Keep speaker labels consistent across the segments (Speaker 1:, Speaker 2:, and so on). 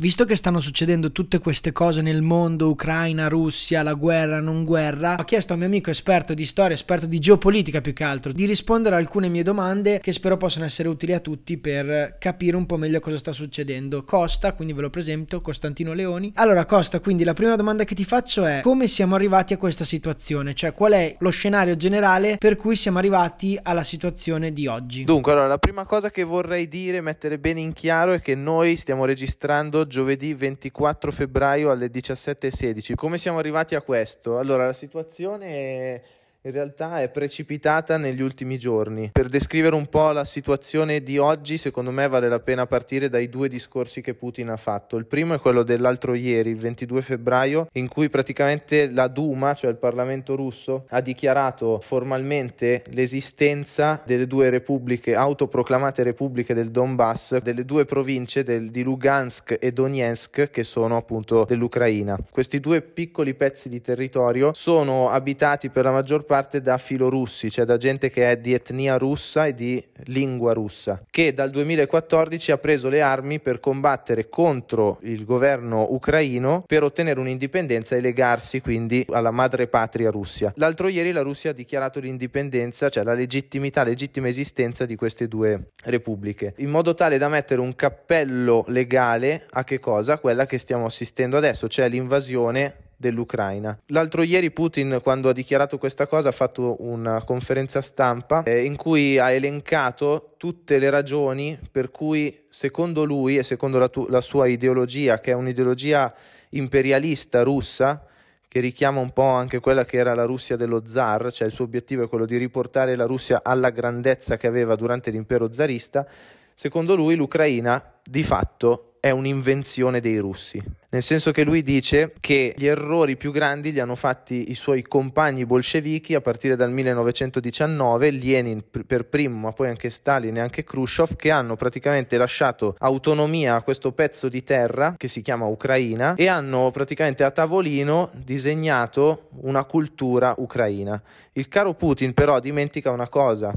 Speaker 1: visto che stanno succedendo tutte queste cose nel mondo, Ucraina, Russia, la guerra, non guerra, ho chiesto a un mio amico esperto di storia, esperto di geopolitica più che altro, di rispondere a alcune mie domande che spero possano essere utili a tutti per capire un po' meglio cosa sta succedendo. Costa, quindi ve lo presento, Costantino Leoni. Allora Costa, quindi la prima domanda che ti faccio è come siamo arrivati a questa situazione? Cioè qual è lo scenario generale per cui siamo arrivati alla situazione di oggi?
Speaker 2: Dunque, allora, la prima cosa che vorrei dire, mettere bene in chiaro, è che noi stiamo registrando giovedì 24 febbraio alle 17.16. Come siamo arrivati a questo? Allora, la situazione in realtà è precipitata negli ultimi giorni. Per descrivere un po' la situazione di oggi, secondo me vale la pena partire dai due discorsi che Putin ha fatto. Il primo è quello dell'altro ieri, il 22 febbraio, in cui praticamente la Duma, cioè il Parlamento russo, ha dichiarato formalmente l'esistenza delle due repubbliche, autoproclamate repubbliche del Donbass, delle due province del, di Lugansk e Donetsk, che sono appunto dell'Ucraina. Questi due piccoli pezzi di territorio sono abitati per la maggior parte da filorussi, cioè da gente che è di etnia russa e di lingua russa, che dal 2014 ha preso le armi per combattere contro il governo ucraino per ottenere un'indipendenza e legarsi quindi alla madre patria Russia. L'altro ieri la Russia ha dichiarato l'indipendenza, cioè la legittimità, legittima esistenza di queste due repubbliche, in modo tale da mettere un cappello legale a che cosa? Quella che stiamo assistendo adesso, cioè l'invasione dell'Ucraina. L'altro ieri Putin, quando ha dichiarato questa cosa, ha fatto una conferenza stampa eh, in cui ha elencato tutte le ragioni per cui, secondo lui e secondo la, tu- la sua ideologia, che è un'ideologia imperialista russa, che richiama un po' anche quella che era la Russia dello zar, cioè il suo obiettivo è quello di riportare la Russia alla grandezza che aveva durante l'impero zarista, secondo lui l'Ucraina di fatto è un'invenzione dei russi, nel senso che lui dice che gli errori più grandi li hanno fatti i suoi compagni bolscevichi a partire dal 1919, Lenin per primo, ma poi anche Stalin e anche Khrushchev, che hanno praticamente lasciato autonomia a questo pezzo di terra che si chiama Ucraina e hanno praticamente a tavolino disegnato una cultura ucraina. Il caro Putin però dimentica una cosa,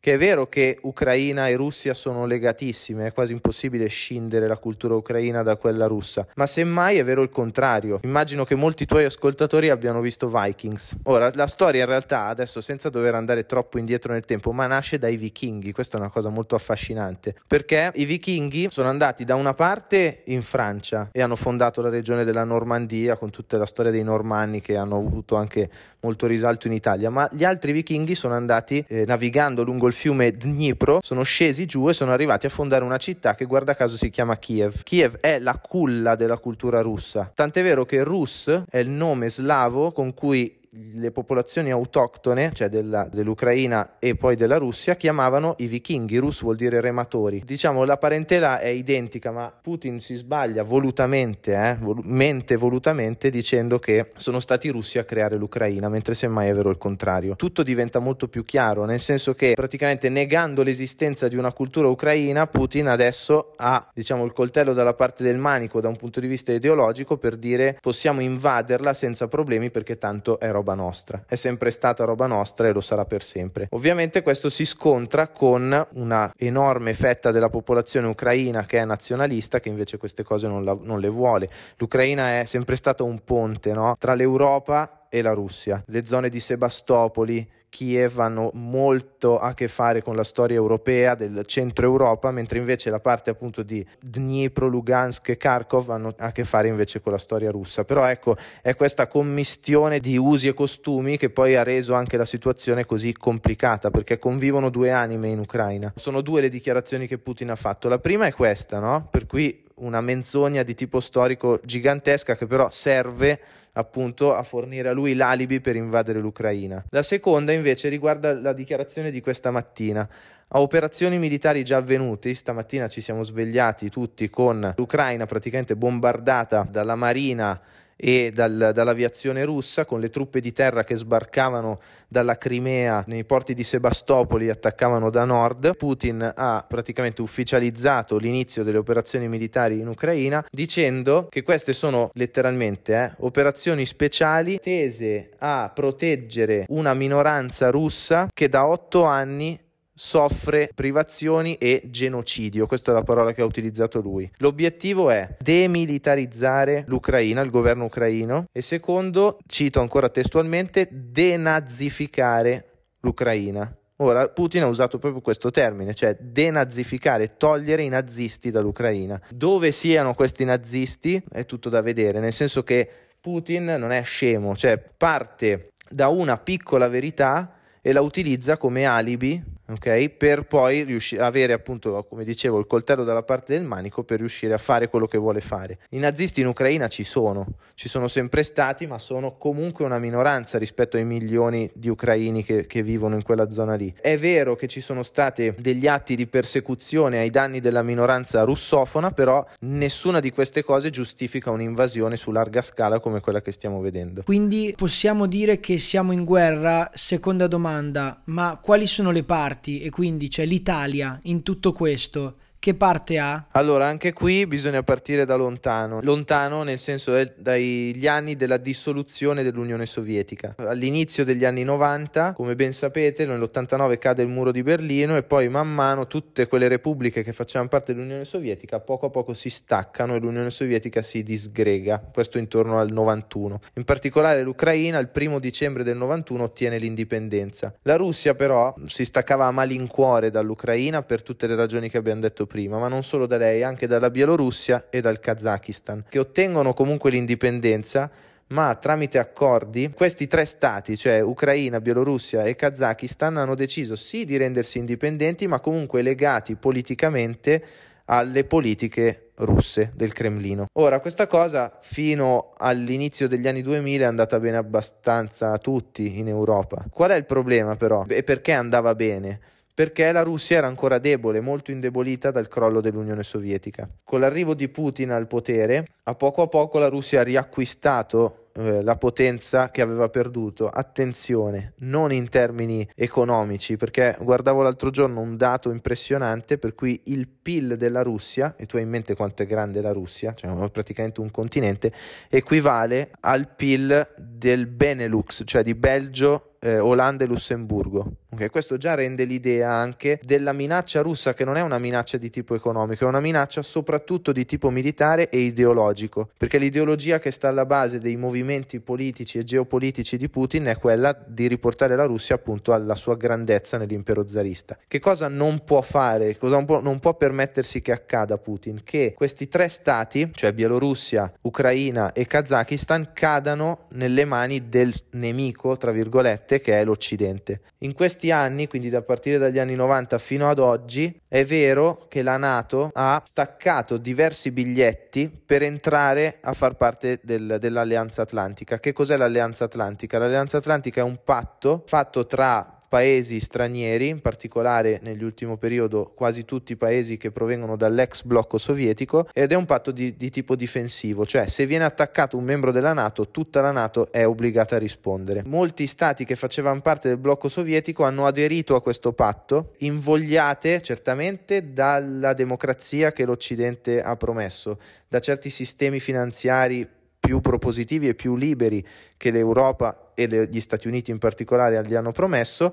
Speaker 2: che è vero che Ucraina e Russia sono legatissime, è quasi impossibile scindere la cultura ucraina da quella russa, ma semmai è vero il contrario. Immagino che molti tuoi ascoltatori abbiano visto Vikings. Ora, la storia in realtà, adesso senza dover andare troppo indietro nel tempo, ma nasce dai vichinghi, questa è una cosa molto affascinante, perché i vichinghi sono andati da una parte in Francia e hanno fondato la regione della Normandia con tutta la storia dei normanni che hanno avuto anche molto risalto in Italia, ma gli altri vichinghi sono andati eh, navigando lungo il fiume Dnipro, sono scesi giù e sono arrivati a fondare una città che guarda caso si chiama Kiev. Kiev è la culla della cultura russa, tant'è vero che Rus è il nome slavo con cui le popolazioni autoctone, cioè della, dell'Ucraina e poi della Russia, chiamavano i vichinghi, Rus vuol dire rematori. Diciamo la parentela è identica, ma Putin si sbaglia volutamente, eh, vol- mente volutamente, dicendo che sono stati i russi a creare l'Ucraina, mentre semmai è vero il contrario. Tutto diventa molto più chiaro, nel senso che praticamente negando l'esistenza di una cultura ucraina, Putin adesso ha, diciamo, il coltello dalla parte del manico da un punto di vista ideologico per dire possiamo invaderla senza problemi perché tanto è roba nostra, è sempre stata roba nostra e lo sarà per sempre. Ovviamente questo si scontra con una enorme fetta della popolazione ucraina che è nazionalista, che invece queste cose non, la, non le vuole. L'Ucraina è sempre stata un ponte no? tra l'Europa e la Russia. Le zone di Sebastopoli, Kiev hanno molto a che fare con la storia europea del centro Europa, mentre invece la parte appunto di Dnipro, Lugansk e Kharkov hanno a che fare invece con la storia russa. Però ecco, è questa commistione di usi e costumi che poi ha reso anche la situazione così complicata, perché convivono due anime in Ucraina. Sono due le dichiarazioni che Putin ha fatto. La prima è questa, no? Per cui una menzogna di tipo storico gigantesca che però serve appunto a fornire a lui l'alibi per invadere l'Ucraina. La seconda invece riguarda la dichiarazione di questa mattina. A operazioni militari già avvenuti, stamattina ci siamo svegliati tutti con l'Ucraina praticamente bombardata dalla Marina e dal, dall'aviazione russa con le truppe di terra che sbarcavano dalla Crimea nei porti di Sebastopoli e attaccavano da nord. Putin ha praticamente ufficializzato l'inizio delle operazioni militari in Ucraina dicendo che queste sono letteralmente eh, operazioni speciali tese a proteggere una minoranza russa che da otto anni soffre privazioni e genocidio, questa è la parola che ha utilizzato lui. L'obiettivo è demilitarizzare l'Ucraina, il governo ucraino e secondo, cito ancora testualmente, denazificare l'Ucraina. Ora, Putin ha usato proprio questo termine, cioè denazificare, togliere i nazisti dall'Ucraina. Dove siano questi nazisti è tutto da vedere, nel senso che Putin non è scemo, cioè parte da una piccola verità e la utilizza come alibi ok? Per poi riuscire avere appunto, come dicevo, il coltello dalla parte del manico per riuscire a fare quello che vuole fare. I nazisti in Ucraina ci sono, ci sono sempre stati, ma sono comunque una minoranza rispetto ai milioni di ucraini che, che vivono in quella zona lì. È vero che ci sono stati degli atti di persecuzione ai danni della minoranza russofona, però nessuna di queste cose giustifica un'invasione su larga scala come quella che stiamo vedendo.
Speaker 1: Quindi possiamo dire che siamo in guerra, seconda domanda, ma quali sono le parti? Parti e quindi c'è l'Italia in tutto questo che parte ha?
Speaker 2: Allora, anche qui bisogna partire da lontano. Lontano nel senso è dagli anni della dissoluzione dell'Unione Sovietica. All'inizio degli anni 90, come ben sapete, nell'89 cade il muro di Berlino e poi man mano tutte quelle repubbliche che facevano parte dell'Unione Sovietica poco a poco si staccano e l'Unione Sovietica si disgrega. Questo intorno al 91. In particolare l'Ucraina il primo dicembre del 91 ottiene l'indipendenza. La Russia però si staccava a malincuore dall'Ucraina per tutte le ragioni che abbiamo detto prima prima, ma non solo da lei, anche dalla Bielorussia e dal Kazakistan, che ottengono comunque l'indipendenza ma tramite accordi questi tre stati, cioè Ucraina, Bielorussia e Kazakistan, hanno deciso sì di rendersi indipendenti, ma comunque legati politicamente alle politiche russe del Cremlino. Ora, questa cosa fino all'inizio degli anni 2000 è andata bene abbastanza a tutti in Europa. Qual è il problema però? E perché andava bene? Perché la Russia era ancora debole, molto indebolita dal crollo dell'Unione Sovietica. Con l'arrivo di Putin al potere, a poco a poco la Russia ha riacquistato eh, la potenza che aveva perduto. Attenzione, non in termini economici, perché guardavo l'altro giorno un dato impressionante per cui il PIL della Russia, e tu hai in mente quanto è grande la Russia, cioè praticamente un continente, equivale al PIL del Benelux, cioè di Belgio, eh, Olanda e Lussemburgo. Okay, questo già rende l'idea anche della minaccia russa, che non è una minaccia di tipo economico, è una minaccia soprattutto di tipo militare e ideologico, perché l'ideologia che sta alla base dei movimenti politici e geopolitici di Putin è quella di riportare la Russia appunto alla sua grandezza nell'impero zarista. Che cosa non può fare, cosa non può, non può permettersi che accada Putin? Che questi tre stati, cioè Bielorussia, Ucraina e Kazakistan, cadano nelle mani del nemico, tra virgolette, che è l'Occidente. In questi anni, quindi da partire dagli anni 90 fino ad oggi, è vero che la Nato ha staccato diversi biglietti per entrare a far parte del, dell'Alleanza Atlantica. Che cos'è l'Alleanza Atlantica? L'Alleanza Atlantica è un patto fatto tra paesi stranieri, in particolare nell'ultimo periodo quasi tutti i paesi che provengono dall'ex blocco sovietico, ed è un patto di, di, tipo difensivo, cioè se viene attaccato un membro della Nato, tutta la Nato è obbligata a rispondere. Molti stati che facevano parte del blocco sovietico hanno aderito a questo patto, invogliate certamente dalla democrazia che l'Occidente ha promesso, da certi sistemi finanziari più propositivi e più liberi che l'Europa e le, gli Stati Uniti in particolare gli hanno promesso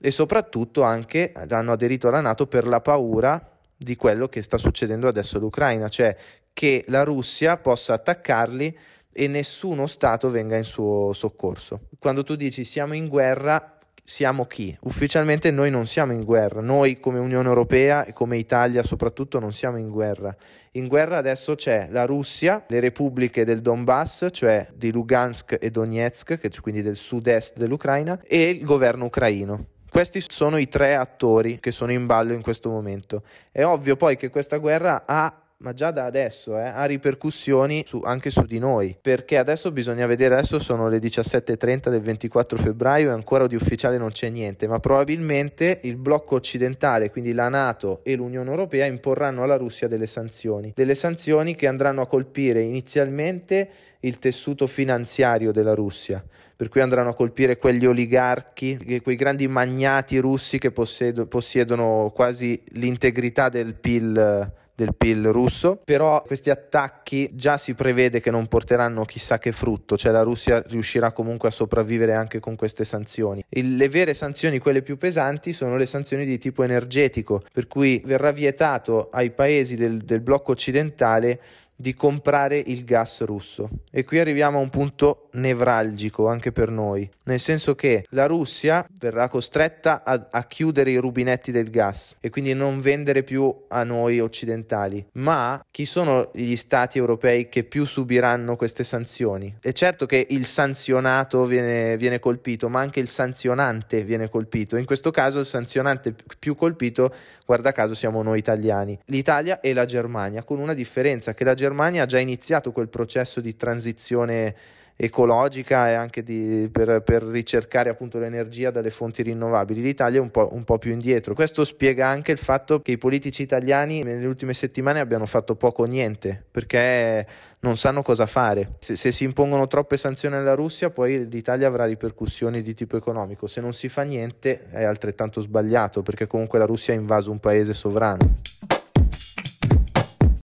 Speaker 2: e soprattutto anche hanno aderito alla Nato per la paura di quello che sta succedendo adesso all'Ucraina, cioè che la Russia possa attaccarli e nessuno Stato venga in suo soccorso. Quando tu dici siamo in guerra, siamo chi? Ufficialmente noi non siamo in guerra, noi come Unione Europea e come Italia soprattutto non siamo in guerra. In guerra adesso c'è la Russia, le repubbliche del Donbass, cioè di Lugansk e Donetsk, quindi del sud-est dell'Ucraina, e il governo ucraino. Questi sono i tre attori che sono in ballo in questo momento. È ovvio poi che questa guerra ha ma già da adesso eh, ha ripercussioni su, anche su di noi, perché adesso bisogna vedere, adesso sono le 17.30 del 24 febbraio e ancora di ufficiale non c'è niente, ma probabilmente il blocco occidentale, quindi la Nato e l'Unione Europea, imporranno alla Russia delle sanzioni, delle sanzioni che andranno a colpire inizialmente il tessuto finanziario della Russia, per cui andranno a colpire quegli oligarchi, quei grandi magnati russi che possiedono quasi l'integrità del PIL del PIL russo, però questi attacchi già si prevede che non porteranno chissà che frutto, cioè la Russia riuscirà comunque a sopravvivere anche con queste sanzioni. Il, le vere sanzioni, quelle più pesanti, sono le sanzioni di tipo energetico, per cui verrà vietato ai paesi del, del blocco occidentale di comprare il gas russo. E qui arriviamo a un punto nevralgico anche per noi, nel senso che la Russia verrà costretta a, a, chiudere i rubinetti del gas e quindi non vendere più a noi occidentali. Ma chi sono gli stati europei che più subiranno queste sanzioni? È certo che il sanzionato viene, viene colpito, ma anche il sanzionante viene colpito. In questo caso il sanzionante più colpito, guarda caso, siamo noi italiani, l'Italia e la Germania, con una differenza che la Germania ha già iniziato quel processo di transizione ecologica e anche di, per, per, ricercare appunto l'energia dalle fonti rinnovabili. L'Italia è un po', un po', più indietro. Questo spiega anche il fatto che i politici italiani nelle ultime settimane abbiano fatto poco o niente perché non sanno cosa fare. Se, se si impongono troppe sanzioni alla Russia, poi l'Italia avrà ripercussioni di tipo economico. Se non si fa niente è altrettanto sbagliato perché comunque la Russia ha invaso un paese sovrano.